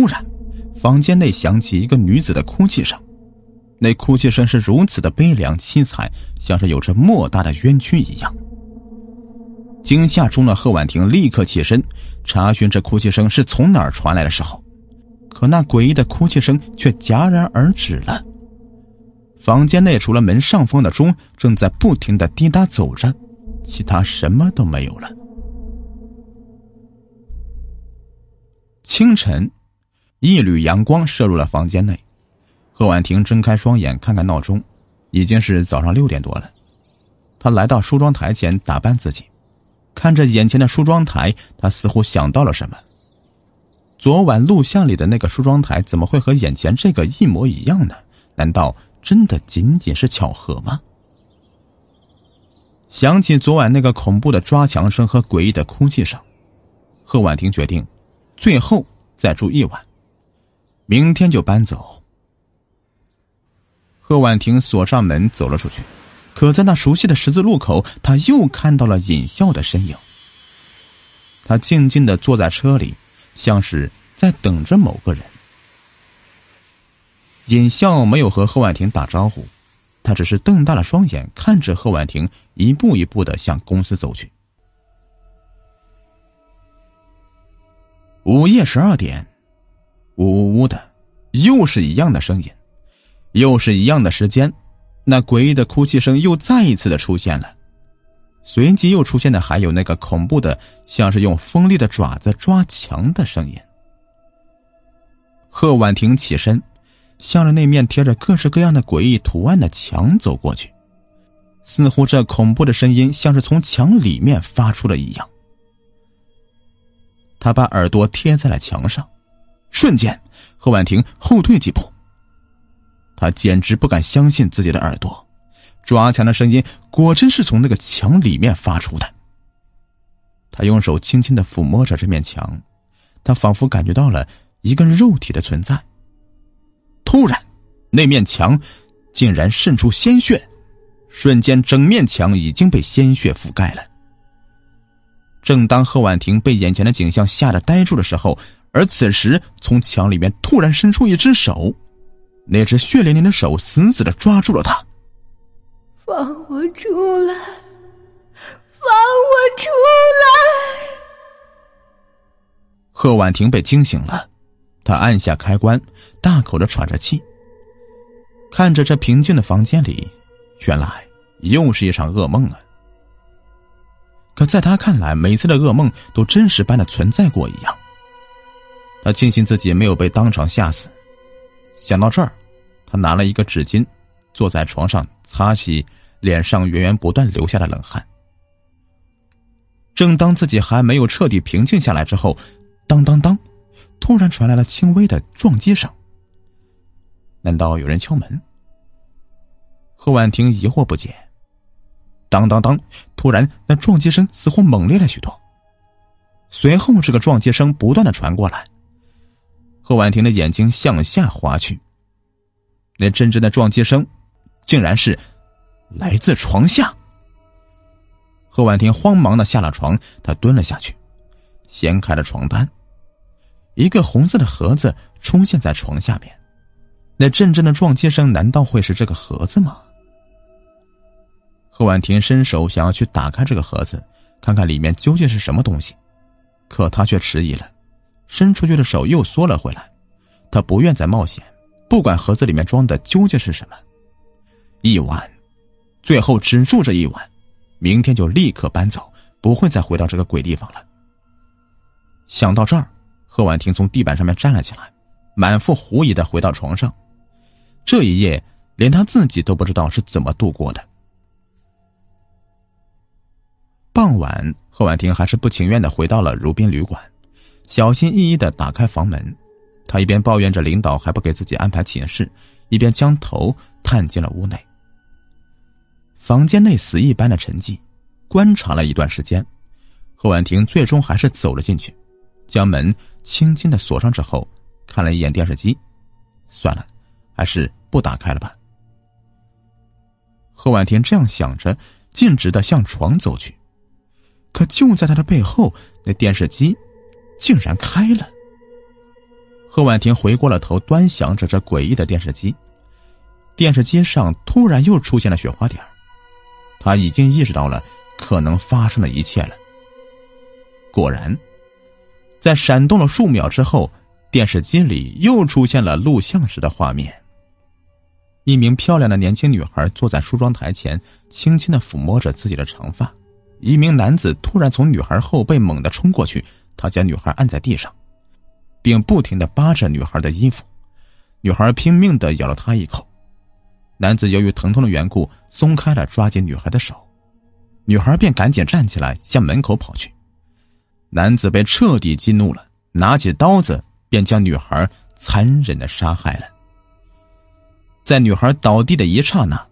突然，房间内响起一个女子的哭泣声，那哭泣声是如此的悲凉凄惨，像是有着莫大的冤屈一样。惊吓中的贺婉婷立刻起身，查询这哭泣声是从哪儿传来的时候，可那诡异的哭泣声却戛然而止了。房间内除了门上方的钟正在不停的滴答走着，其他什么都没有了。清晨，一缕阳光射入了房间内，贺婉婷睁开双眼，看看闹钟，已经是早上六点多了。她来到梳妆台前打扮自己，看着眼前的梳妆台，她似乎想到了什么。昨晚录像里的那个梳妆台怎么会和眼前这个一模一样呢？难道？真的仅仅是巧合吗？想起昨晚那个恐怖的抓墙声和诡异的哭泣声，贺婉婷决定，最后再住一晚，明天就搬走。贺婉婷锁上门走了出去，可在那熟悉的十字路口，她又看到了尹笑的身影。他静静的坐在车里，像是在等着某个人。尹笑没有和贺婉婷打招呼，他只是瞪大了双眼看着贺婉婷一步一步的向公司走去。午夜十二点，呜呜呜的，又是一样的声音，又是一样的时间，那诡异的哭泣声又再一次的出现了，随即又出现的还有那个恐怖的，像是用锋利的爪子抓墙的声音。贺婉婷起身。向着那面贴着各式各样的诡异图案的墙走过去，似乎这恐怖的声音像是从墙里面发出的一样。他把耳朵贴在了墙上，瞬间，贺婉婷后退几步。他简直不敢相信自己的耳朵，抓墙的声音果真是从那个墙里面发出的。他用手轻轻的抚摸着这面墙，他仿佛感觉到了一个肉体的存在。突然，那面墙竟然渗出鲜血，瞬间整面墙已经被鲜血覆盖了。正当贺婉婷被眼前的景象吓得呆住的时候，而此时从墙里面突然伸出一只手，那只血淋淋的手死死的抓住了他。放我出来！放我出来！贺婉婷被惊醒了，她按下开关。大口的喘着气，看着这平静的房间里，原来又是一场噩梦啊！可在他看来，每次的噩梦都真实般的存在过一样。他庆幸自己没有被当场吓死。想到这儿，他拿了一个纸巾，坐在床上擦洗脸上源源不断流下的冷汗。正当自己还没有彻底平静下来之后，当当当，突然传来了轻微的撞击声。难道有人敲门？贺婉婷疑惑不解。当当当！突然，那撞击声似乎猛烈了许多。随后，这个撞击声不断的传过来。贺婉婷的眼睛向下滑去。那阵阵的撞击声，竟然是来自床下。贺婉婷慌忙的下了床，她蹲了下去，掀开了床单，一个红色的盒子出现在床下面。那阵阵的撞击声，难道会是这个盒子吗？贺婉婷伸手想要去打开这个盒子，看看里面究竟是什么东西，可她却迟疑了，伸出去的手又缩了回来。他不愿再冒险，不管盒子里面装的究竟是什么。一晚，最后只住这一晚，明天就立刻搬走，不会再回到这个鬼地方了。想到这儿，贺婉婷从地板上面站了起来，满腹狐疑的回到床上。这一夜，连他自己都不知道是怎么度过的。傍晚，贺婉婷还是不情愿的回到了如宾旅馆，小心翼翼的打开房门。他一边抱怨着领导还不给自己安排寝室，一边将头探进了屋内。房间内死一般的沉寂，观察了一段时间，贺婉婷最终还是走了进去，将门轻轻的锁上之后，看了一眼电视机，算了。还是不打开了吧。贺婉婷这样想着，径直的向床走去，可就在他的背后，那电视机竟然开了。贺婉婷回过了头，端详着这诡异的电视机。电视机上突然又出现了雪花点他已经意识到了可能发生的一切了。果然，在闪动了数秒之后，电视机里又出现了录像时的画面。一名漂亮的年轻女孩坐在梳妆台前，轻轻的抚摸着自己的长发。一名男子突然从女孩后背猛地冲过去，他将女孩按在地上，并不停的扒着女孩的衣服。女孩拼命的咬了他一口。男子由于疼痛的缘故，松开了抓紧女孩的手，女孩便赶紧站起来向门口跑去。男子被彻底激怒了，拿起刀子便将女孩残忍的杀害了。在女孩倒地的一刹那，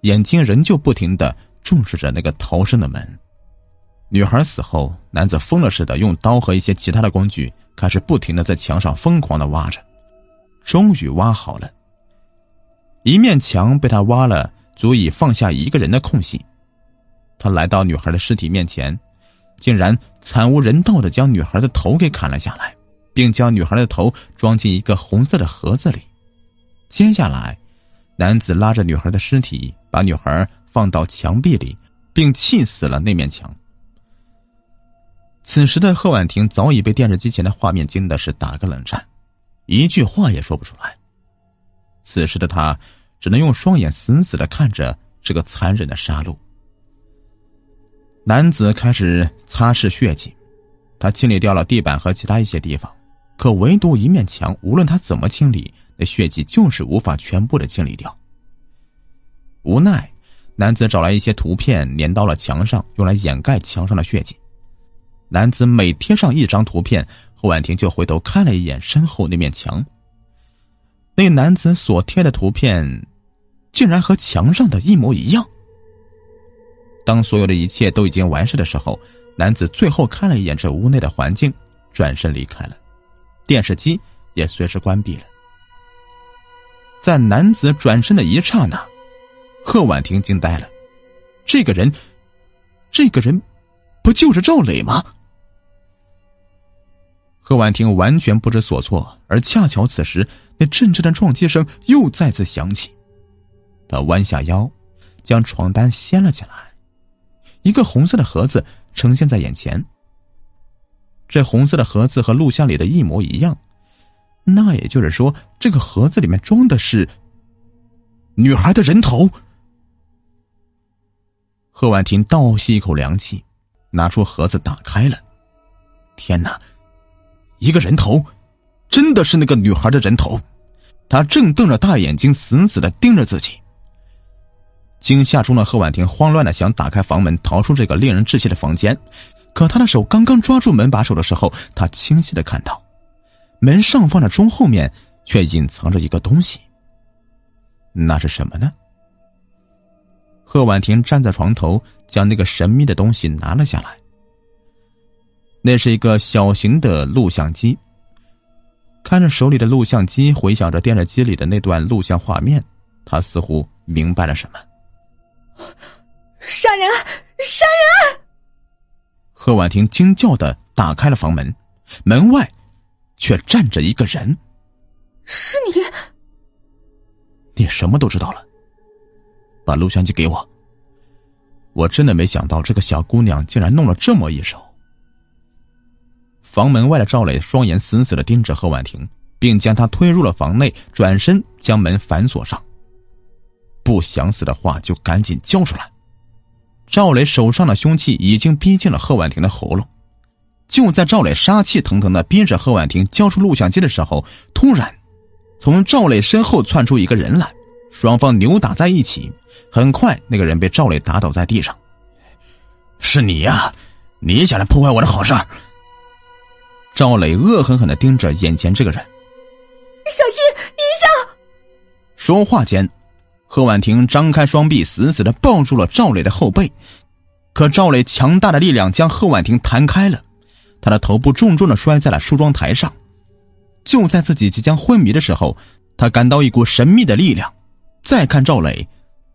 眼睛仍旧不停的注视着那个逃生的门。女孩死后，男子疯了似的用刀和一些其他的工具，开始不停的在墙上疯狂的挖着，终于挖好了。一面墙被他挖了足以放下一个人的空隙，他来到女孩的尸体面前，竟然惨无人道的将女孩的头给砍了下来，并将女孩的头装进一个红色的盒子里。接下来，男子拉着女孩的尸体，把女孩放到墙壁里，并气死了那面墙。此时的贺婉婷早已被电视机前的画面惊的是打个冷战，一句话也说不出来。此时的他。只能用双眼死死的看着这个残忍的杀戮。男子开始擦拭血迹，他清理掉了地板和其他一些地方，可唯独一面墙，无论他怎么清理，那血迹就是无法全部的清理掉。无奈，男子找来一些图片粘到了墙上，用来掩盖墙上的血迹。男子每贴上一张图片，贺婉婷就回头看了一眼身后那面墙。那男子所贴的图片，竟然和墙上的一模一样。当所有的一切都已经完事的时候，男子最后看了一眼这屋内的环境，转身离开了。电视机也随时关闭了。在男子转身的一刹那，贺婉婷惊呆了：这个人，这个人，不就是赵磊吗？贺婉婷完全不知所措，而恰巧此时，那阵阵的撞击声又再次响起。他弯下腰，将床单掀了起来，一个红色的盒子呈现在眼前。这红色的盒子和录像里的一模一样，那也就是说，这个盒子里面装的是女孩的人头。贺婉婷倒吸一口凉气，拿出盒子打开了。天哪！一个人头，真的是那个女孩的人头。他正瞪着大眼睛，死死的盯着自己。惊吓中的贺婉婷慌乱的想打开房门，逃出这个令人窒息的房间。可她的手刚刚抓住门把手的时候，她清晰的看到，门上方的钟后面却隐藏着一个东西。那是什么呢？贺婉婷站在床头，将那个神秘的东西拿了下来。那是一个小型的录像机。看着手里的录像机，回想着电视机里的那段录像画面，他似乎明白了什么。杀人！杀人！贺婉婷惊叫的打开了房门，门外却站着一个人。是你？你什么都知道了？把录像机给我！我真的没想到这个小姑娘竟然弄了这么一手。房门外的赵磊双眼死死的盯着贺婉婷，并将她推入了房内，转身将门反锁上。不想死的话，就赶紧交出来！赵磊手上的凶器已经逼近了贺婉婷的喉咙。就在赵磊杀气腾腾的逼着贺婉婷交出录像机的时候，突然，从赵磊身后窜出一个人来，双方扭打在一起。很快，那个人被赵磊打倒在地上。是你呀！你想来破坏我的好事！赵磊恶狠狠的盯着眼前这个人，小心一下！说话间，贺婉婷张开双臂，死死的抱住了赵磊的后背。可赵磊强大的力量将贺婉婷弹开了，他的头部重重的摔在了梳妆台上。就在自己即将昏迷的时候，他感到一股神秘的力量。再看赵磊，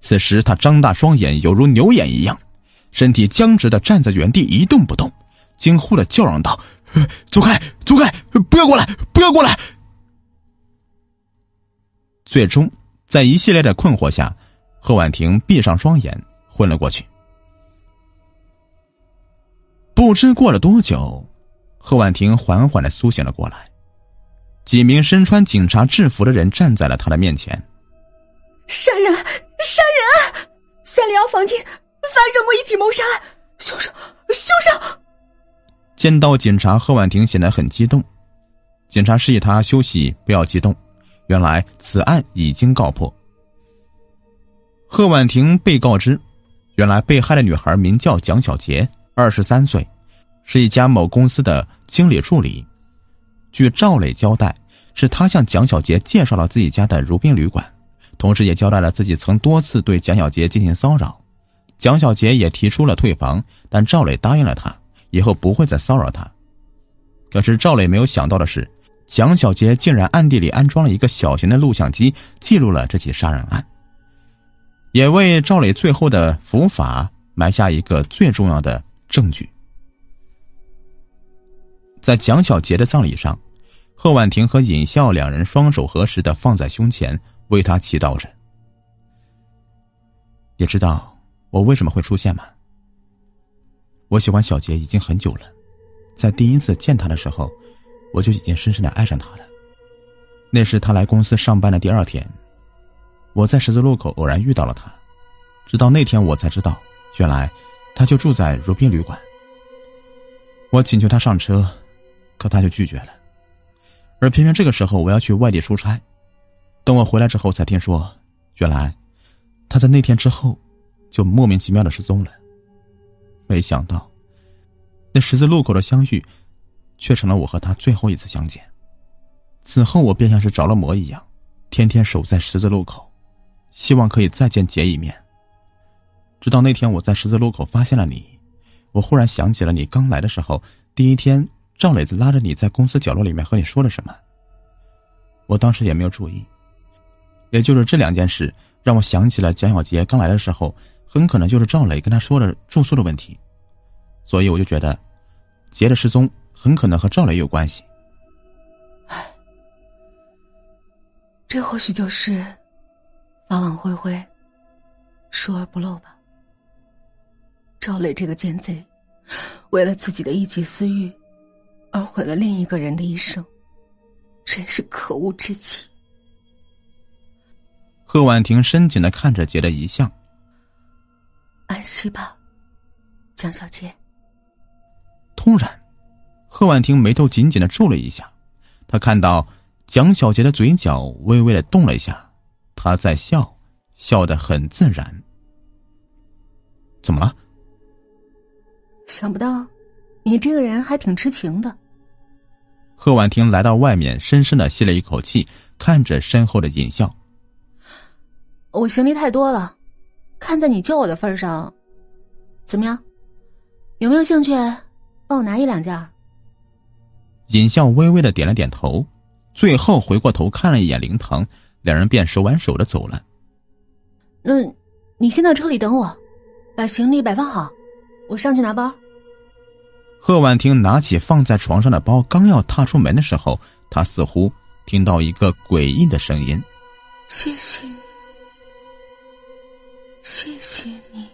此时他张大双眼，犹如牛眼一样，身体僵直的站在原地一动不动，惊呼的叫嚷道。走开，走开！不要过来，不要过来！最终，在一系列的困惑下，贺婉婷闭上双眼，昏了过去。不知过了多久，贺婉婷缓缓的苏醒了过来。几名身穿警察制服的人站在了他的面前。杀人！杀人！案！三零幺房间发生过一起谋杀案，凶手，凶手！见到警察，贺婉婷显得很激动。警察示意他休息，不要激动。原来此案已经告破。贺婉婷被告知，原来被害的女孩名叫蒋小杰，二十三岁，是一家某公司的经理助理。据赵磊交代，是他向蒋小杰介绍了自己家的如宾旅馆，同时也交代了自己曾多次对蒋小杰进行骚扰。蒋小杰也提出了退房，但赵磊答应了他，以后不会再骚扰他。可是赵磊没有想到的是。蒋小杰竟然暗地里安装了一个小型的录像机，记录了这起杀人案，也为赵磊最后的伏法埋下一个最重要的证据。在蒋小杰的葬礼上，贺婉婷和尹笑两人双手合十的放在胸前，为他祈祷着。也知道我为什么会出现吗？我喜欢小杰已经很久了，在第一次见他的时候。我就已经深深的爱上他了。那是他来公司上班的第二天，我在十字路口偶然遇到了他，直到那天我才知道，原来他就住在如宾旅馆。我请求他上车，可他就拒绝了。而偏偏这个时候我要去外地出差，等我回来之后才听说，原来他在那天之后就莫名其妙的失踪了。没想到，那十字路口的相遇。却成了我和他最后一次相见。此后，我便像是着了魔一样，天天守在十字路口，希望可以再见杰一面。直到那天，我在十字路口发现了你，我忽然想起了你刚来的时候，第一天赵磊子拉着你在公司角落里面和你说了什么。我当时也没有注意，也就是这两件事让我想起了蒋小杰刚来的时候，很可能就是赵磊跟他说的住宿的问题，所以我就觉得，杰的失踪。很可能和赵磊有关系。唉，这或许就是法网恢恢，疏而不漏吧。赵磊这个奸贼，为了自己的一己私欲，而毁了另一个人的一生，真是可恶至极。贺婉婷深情的看着杰的遗像，安息吧，蒋小姐。突然。贺婉婷眉头紧紧的皱了一下，她看到蒋小杰的嘴角微微的动了一下，他在笑，笑得很自然。怎么了？想不到，你这个人还挺痴情的。贺婉婷来到外面，深深的吸了一口气，看着身后的尹笑。我行李太多了，看在你救我的份上，怎么样？有没有兴趣帮我拿一两件？尹笑微微的点了点头，最后回过头看了一眼灵堂，两人便手挽手的走了。那，你先到车里等我，把行李摆放好，我上去拿包。贺婉婷拿起放在床上的包，刚要踏出门的时候，她似乎听到一个诡异的声音：“谢谢你，谢谢你。”